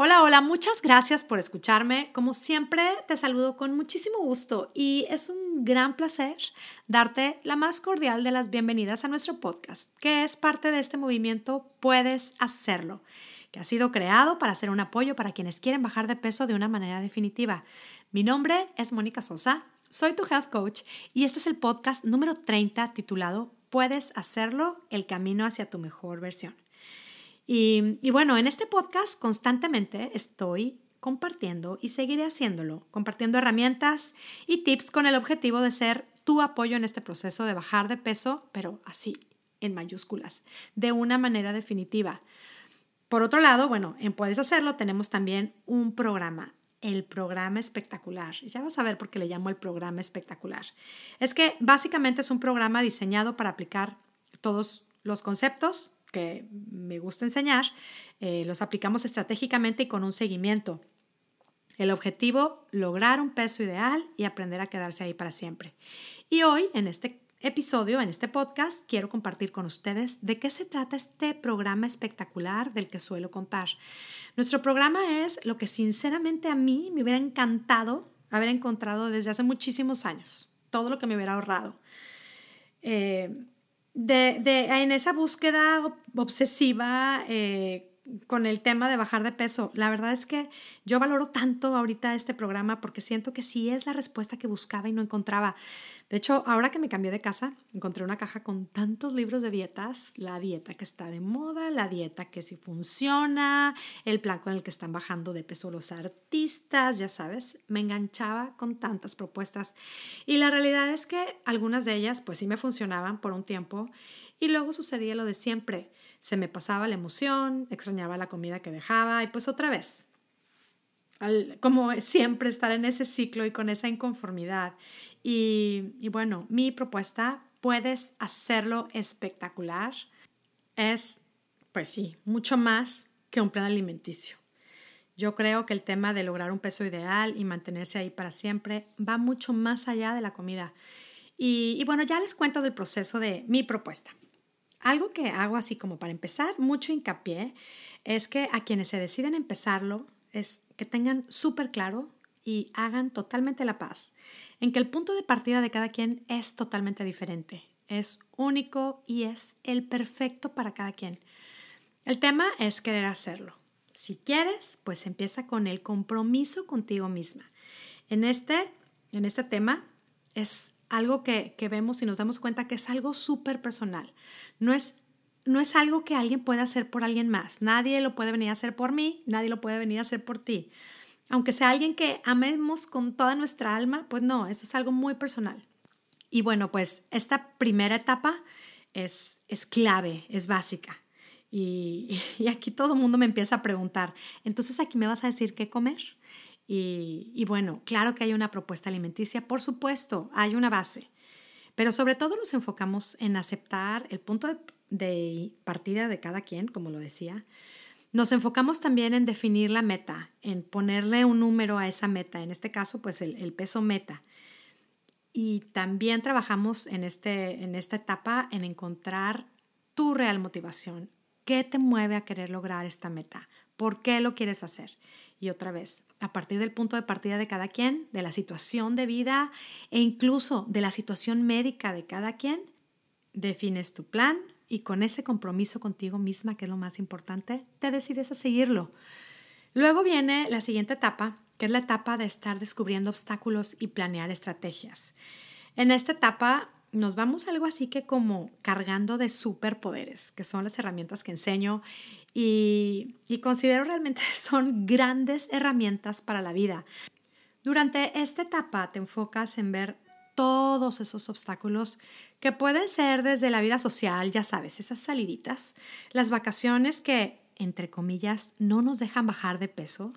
Hola, hola, muchas gracias por escucharme. Como siempre, te saludo con muchísimo gusto y es un gran placer darte la más cordial de las bienvenidas a nuestro podcast, que es parte de este movimiento Puedes Hacerlo, que ha sido creado para ser un apoyo para quienes quieren bajar de peso de una manera definitiva. Mi nombre es Mónica Sosa, soy tu health coach y este es el podcast número 30 titulado Puedes Hacerlo, el camino hacia tu mejor versión. Y, bueno, en este podcast constantemente estoy compartiendo y seguiré haciéndolo, compartiendo herramientas y tips con el objetivo de ser tu apoyo en este proceso de bajar de peso, pero así, en mayúsculas, de una manera definitiva. Por otro lado, bueno, en Puedes Hacerlo tenemos también un programa, el programa espectacular. Ya vas a ver por qué le llamo el programa espectacular. Es que básicamente es un programa diseñado para aplicar todos los conceptos que me gusta enseñar, eh, los aplicamos estratégicamente y con un seguimiento. El objetivo, lograr un peso ideal y aprender a quedarse ahí para siempre. Y hoy, en este episodio, en este podcast, quiero compartir con ustedes de qué se trata este programa espectacular del que suelo contar. Nuestro programa es lo que sinceramente a mí me hubiera encantado haber encontrado desde hace muchísimos años, todo lo que me hubiera ahorrado. Eh, de, de, en esa búsqueda obsesiva eh, con el tema de bajar de peso, la verdad es que yo valoro tanto ahorita este programa porque siento que sí es la respuesta que buscaba y no encontraba. De hecho, ahora que me cambié de casa, encontré una caja con tantos libros de dietas, la dieta que está de moda, la dieta que sí funciona, el plan con el que están bajando de peso los artistas, ya sabes, me enganchaba con tantas propuestas. Y la realidad es que algunas de ellas pues sí me funcionaban por un tiempo y luego sucedía lo de siempre. Se me pasaba la emoción, extrañaba la comida que dejaba y pues otra vez, como siempre estar en ese ciclo y con esa inconformidad. Y, bueno, mi propuesta, puedes hacerlo espectacular, es, pues sí, mucho más que un plan alimenticio. Yo creo que el tema de lograr un peso ideal y mantenerse ahí para siempre va mucho más allá de la comida. Y, y, bueno, ya les cuento del proceso de mi propuesta. Algo que hago así como para empezar, mucho hincapié, es que a quienes se deciden empezarlo, es que tengan súper claro y hagan totalmente la paz en que el punto de partida de cada quien es totalmente diferente, es único y es el perfecto para cada quien. El tema es querer hacerlo. Si quieres, pues empieza con el compromiso contigo misma. En este, en este tema es algo que, que vemos y nos damos cuenta que es algo súper personal. No es no es algo que alguien pueda hacer por alguien más. Nadie lo puede venir a hacer por mí, nadie lo puede venir a hacer por ti. Aunque sea alguien que amemos con toda nuestra alma, pues no, esto es algo muy personal. Y bueno, pues esta primera etapa es, es clave, es básica. Y, aquí todo el mundo me empieza a preguntar, entonces aquí me vas a decir qué comer. Y, bueno, claro que hay una propuesta alimenticia, por supuesto, hay una base. Pero sobre todo nos enfocamos en aceptar el punto de partida de cada quien, como lo decía, nos enfocamos también en definir la meta, en ponerle un número a esa meta, en este caso, pues el, peso meta. Y también trabajamos en, este, en esta etapa en encontrar tu real motivación. ¿Qué te mueve a querer lograr esta meta? ¿Por qué lo quieres hacer? Y otra vez, a partir del punto de partida de cada quien, de la situación de vida e incluso de la situación médica de cada quien, defines tu plan, y con ese compromiso contigo misma, que es lo más importante, te decides a seguirlo. Luego viene la siguiente etapa, que es la etapa de estar descubriendo obstáculos y planear estrategias. En esta etapa nos vamos algo así que como cargando de superpoderes, que son las herramientas que enseño y, y considero realmente son grandes herramientas para la vida. Durante esta etapa te enfocas en ver todos esos obstáculos que pueden ser desde la vida social, ya sabes, esas saliditas, las vacaciones que, entre comillas, no nos dejan bajar de peso,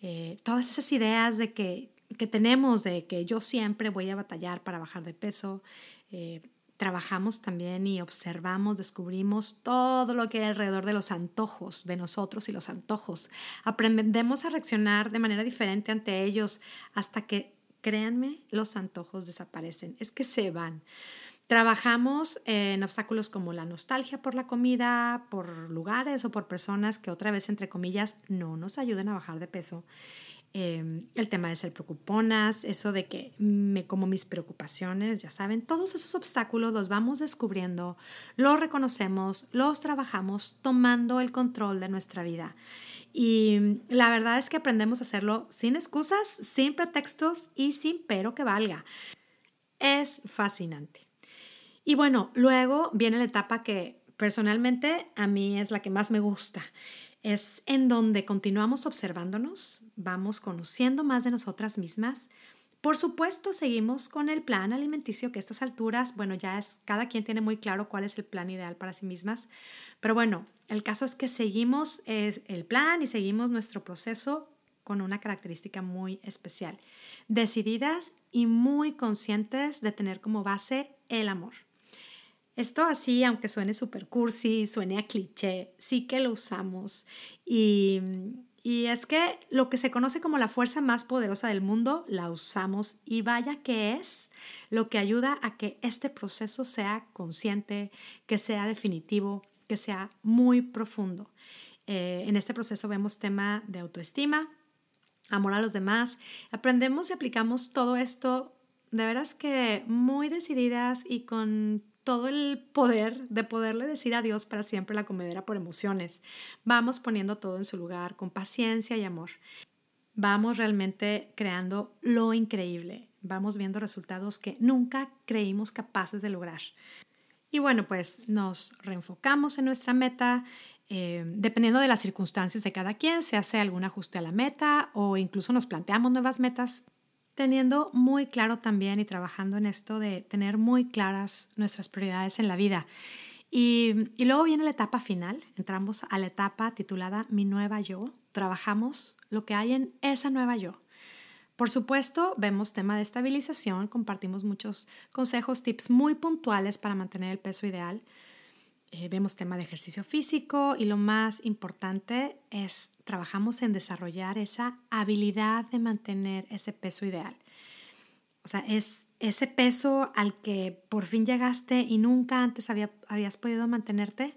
eh, todas esas ideas de que, que, tenemos de que yo siempre voy a batallar para bajar de peso. Eh, trabajamos también y observamos, descubrimos todo lo que hay alrededor de los antojos de nosotros y los antojos. Aprendemos a reaccionar de manera diferente ante ellos hasta que Créanme, los antojos desaparecen, es que se van. Trabajamos en obstáculos como la nostalgia por la comida, por lugares o por personas que otra vez, entre comillas, no nos ayuden a bajar de peso. Em, el tema de ser preocuponas, eso de que me como mis preocupaciones, ya saben, todos esos obstáculos los vamos descubriendo, los reconocemos, los trabajamos tomando el control de nuestra vida. Y la verdad es que aprendemos a hacerlo sin excusas, sin pretextos y sin pero que valga. Es fascinante. Y bueno, luego viene la etapa que personalmente a mí es la que más me gusta. Es en donde continuamos observándonos, vamos conociendo más de nosotras mismas. Por supuesto, seguimos con el plan alimenticio que a estas alturas, bueno, ya es, cada quien tiene muy claro cuál es el plan ideal para sí mismas. Pero bueno, el caso es que seguimos el plan y seguimos nuestro proceso con una característica muy especial. Decididas y muy conscientes de tener como base el amor. Esto así, aunque suene super cursi, suene a cliché, sí que lo usamos. Y, y es que lo que se conoce como la fuerza más poderosa del mundo, la usamos y vaya que es lo que ayuda a que este proceso sea consciente, que sea definitivo, que sea muy profundo. Eh, en este proceso vemos tema de autoestima, amor a los demás. Aprendemos y aplicamos todo esto de veras que muy decididas y con todo el poder de poderle decir adiós para siempre la comedera por emociones. Vamos poniendo todo en su lugar con paciencia y amor. Vamos realmente creando lo increíble. Vamos viendo resultados que nunca creímos capaces de lograr. Y bueno, pues nos reenfocamos en nuestra meta. Eh, dependiendo de las circunstancias de cada quien, se hace algún ajuste a la meta o incluso nos planteamos nuevas metas teniendo muy claro también y trabajando en esto de tener muy claras nuestras prioridades en la vida. Y, y, luego viene la etapa final, entramos a la etapa titulada Mi nueva yo, trabajamos lo que hay en esa nueva yo. Por supuesto, vemos tema de estabilización, compartimos muchos consejos, tips muy puntuales para mantener el peso ideal, eh, vemos tema de ejercicio físico y lo más importante es trabajamos en desarrollar esa habilidad de mantener ese peso ideal. O sea, es ese peso al que por fin llegaste y nunca antes había, habías podido mantenerte.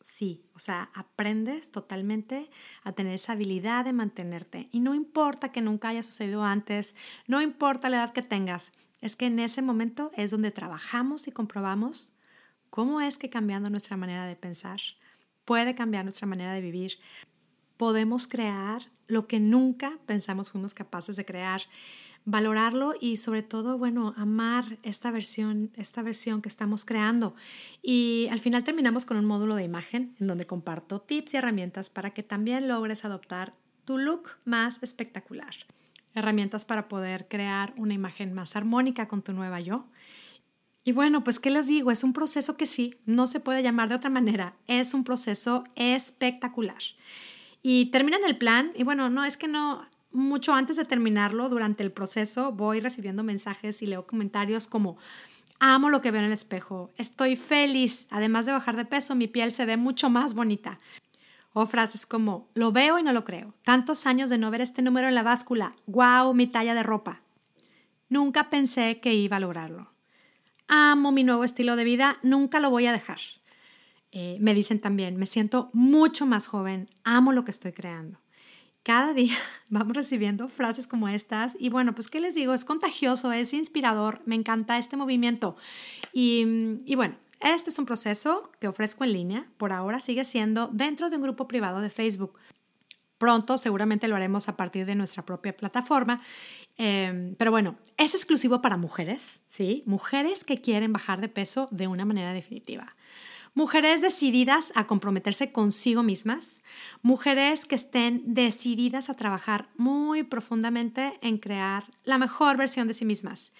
Sí, o sea, aprendes totalmente a tener esa habilidad de mantenerte. Y no importa que nunca haya sucedido antes, no importa la edad que tengas, es que en ese momento es donde trabajamos y comprobamos cómo es que cambiando nuestra manera de pensar puede cambiar nuestra manera de vivir. Podemos crear lo que nunca pensamos fuimos capaces de crear, valorarlo y sobre todo, bueno, amar esta versión, esta versión que estamos creando. Y al final terminamos con un módulo de imagen en donde comparto tips y herramientas para que también logres adoptar tu look más espectacular. Herramientas para poder crear una imagen más armónica con tu nueva yo y bueno, pues ¿qué les digo? Es un proceso que sí, no se puede llamar de otra manera, es un proceso espectacular. Y terminan el plan y bueno, no es que no, mucho antes de terminarlo, durante el proceso, voy recibiendo mensajes y leo comentarios como, amo lo que veo en el espejo, estoy feliz, además de bajar de peso, mi piel se ve mucho más bonita. O frases como, lo veo y no lo creo, tantos años de no ver este número en la báscula, wow, mi talla de ropa. Nunca pensé que iba a lograrlo amo mi nuevo estilo de vida, nunca lo voy a dejar. Eh, me dicen también, me siento mucho más joven, amo lo que estoy creando. Cada día vamos recibiendo frases como estas y bueno, pues qué les digo, es contagioso, es inspirador, me encanta este movimiento. Y, y bueno, este es un proceso que ofrezco en línea, por ahora sigue siendo dentro de un grupo privado de Facebook. Pronto seguramente lo haremos a partir de nuestra propia plataforma. Em, pero bueno, es exclusivo para mujeres, ¿sí? Mujeres que quieren bajar de peso de una manera definitiva. Mujeres decididas a comprometerse consigo mismas. Mujeres que estén decididas a trabajar muy profundamente en crear la mejor versión de sí mismas.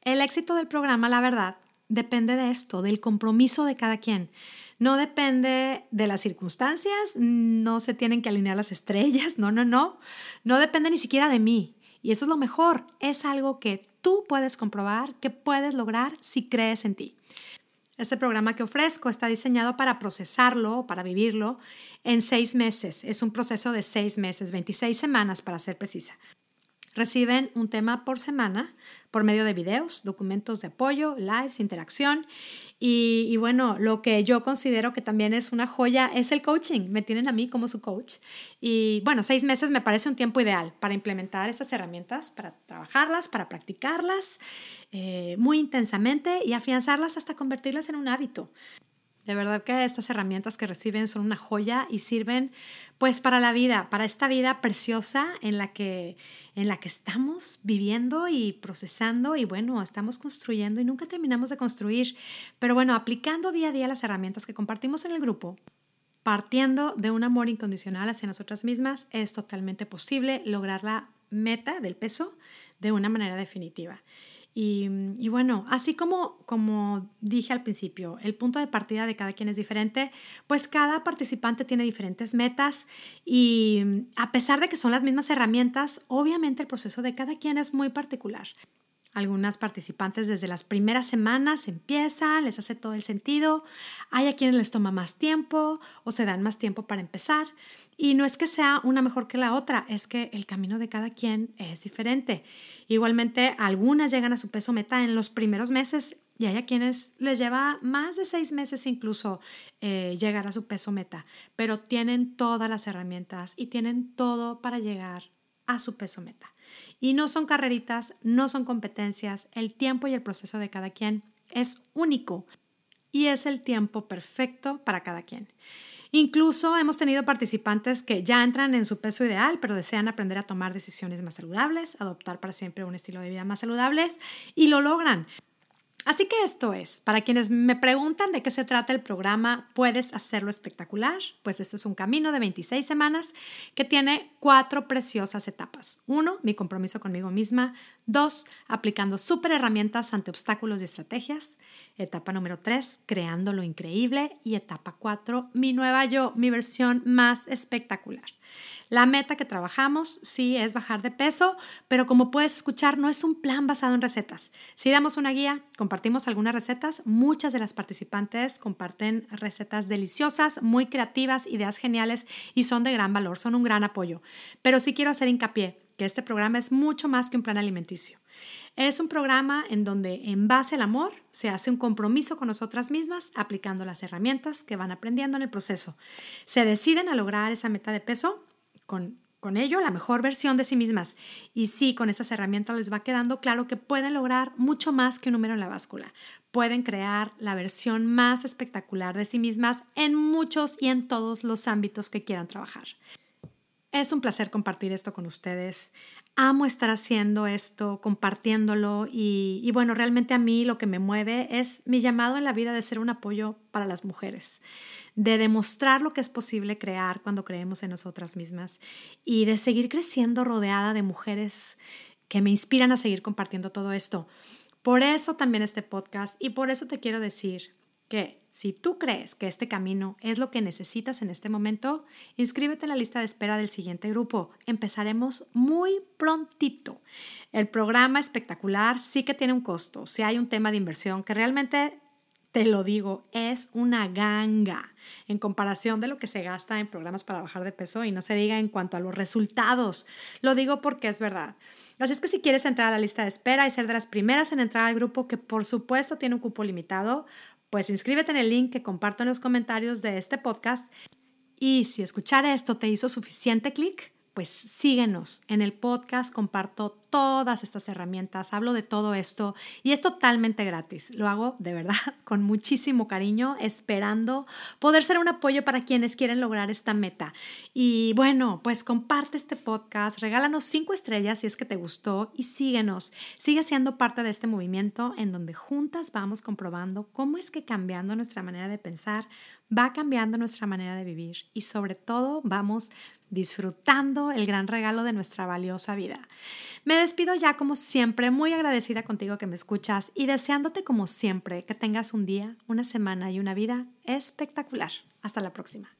El éxito del programa, la verdad, depende de esto, del compromiso de cada quien. No depende de las circunstancias, no se tienen que alinear las estrellas, no, no, no. No depende ni siquiera de mí. Y eso es lo mejor, es algo que tú puedes comprobar, que puedes lograr si crees en ti. Este programa que ofrezco está diseñado para procesarlo, para vivirlo en seis meses. Es un proceso de seis meses, 26 semanas para ser precisa. Reciben un tema por semana por medio de videos, documentos de apoyo, lives, interacción. Y, bueno, lo que yo considero que también es una joya es el coaching. Me tienen a mí como su coach. Y bueno, seis meses me parece un tiempo ideal para implementar esas herramientas, para trabajarlas, para practicarlas eh, muy intensamente y afianzarlas hasta convertirlas en un hábito. De verdad que estas herramientas que reciben son una joya y sirven pues para la vida, para esta vida preciosa en la que en la que estamos viviendo y procesando y bueno, estamos construyendo y nunca terminamos de construir, pero bueno, aplicando día a día las herramientas que compartimos en el grupo, partiendo de un amor incondicional hacia nosotras mismas, es totalmente posible lograr la meta del peso de una manera definitiva. Y, bueno, así como, como dije al principio, el punto de partida de cada quien es diferente, pues cada participante tiene diferentes metas y a pesar de que son las mismas herramientas, obviamente el proceso de cada quien es muy particular. Algunas participantes desde las primeras semanas empiezan, les hace todo el sentido. Hay a quienes les toma más tiempo o se dan más tiempo para empezar. Y no es que sea una mejor que la otra, es que el camino de cada quien es diferente. Igualmente, algunas llegan a su peso meta en los primeros meses y hay a quienes les lleva más de seis meses incluso eh, llegar a su peso meta, pero tienen todas las herramientas y tienen todo para llegar a su peso meta. Y no son carreritas, no son competencias, el tiempo y el proceso de cada quien es único y es el tiempo perfecto para cada quien. Incluso hemos tenido participantes que ya entran en su peso ideal, pero desean aprender a tomar decisiones más saludables, adoptar para siempre un estilo de vida más saludable y lo logran. Así que esto es, para quienes me preguntan de qué se trata el programa, ¿puedes hacerlo espectacular? Pues esto es un camino de 26 semanas que tiene cuatro preciosas etapas. Uno, mi compromiso conmigo misma. Dos, aplicando super herramientas ante obstáculos y estrategias. Etapa número tres, creando lo increíble. Y etapa cuatro, mi nueva yo, mi versión más espectacular. La meta que trabajamos sí es bajar de peso, pero como puedes escuchar, no es un plan basado en recetas. Si damos una guía, compartimos algunas recetas, muchas de las participantes comparten recetas deliciosas, muy creativas, ideas geniales y son de gran valor, son un gran apoyo. Pero sí quiero hacer hincapié que este programa es mucho más que un plan alimenticio. Es un programa en donde en base al amor se hace un compromiso con nosotras mismas aplicando las herramientas que van aprendiendo en el proceso. Se deciden a lograr esa meta de peso con, ello la mejor versión de sí mismas. Y sí, con esas herramientas les va quedando claro que pueden lograr mucho más que un número en la báscula. Pueden crear la versión más espectacular de sí mismas en muchos y en todos los ámbitos que quieran trabajar. Es un placer compartir esto con ustedes. Amo estar haciendo esto, compartiéndolo y, bueno, realmente a mí lo que me mueve es mi llamado en la vida de ser un apoyo para las mujeres de demostrar lo que es posible crear cuando creemos en nosotras mismas y de seguir creciendo rodeada de mujeres que me inspiran a seguir compartiendo todo esto. Por eso también este podcast y por eso te quiero decir que si tú crees que este camino es lo que necesitas en este momento, inscríbete en la lista de espera del siguiente grupo. Empezaremos muy prontito. El programa espectacular sí que tiene un costo. Si hay un tema de inversión que realmente te lo digo, es una ganga en comparación de lo que se gasta en programas para bajar de peso y no se diga en cuanto a los resultados. Lo digo porque es verdad. Así es que si quieres entrar a la lista de espera y ser de las primeras en entrar al grupo, que por supuesto tiene un cupo limitado, pues inscríbete en el link que comparto en los comentarios de este podcast. Y si escuchar esto te hizo suficiente clic, pues síguenos. En el podcast comparto todas estas herramientas, hablo de todo esto y es totalmente gratis. Lo hago de verdad con muchísimo cariño, esperando poder ser un apoyo para quienes quieren lograr esta meta. Y bueno, pues comparte este podcast, regálanos cinco estrellas si es que te gustó y síguenos. Sigue siendo parte de este movimiento en donde juntas vamos comprobando cómo es que cambiando nuestra manera de pensar va cambiando nuestra manera de vivir y sobre todo vamos disfrutando el gran regalo de nuestra valiosa vida. Me despido ya como siempre, muy agradecida contigo que me escuchas y deseándote como siempre que tengas un día, una semana y una vida espectacular. Hasta la próxima.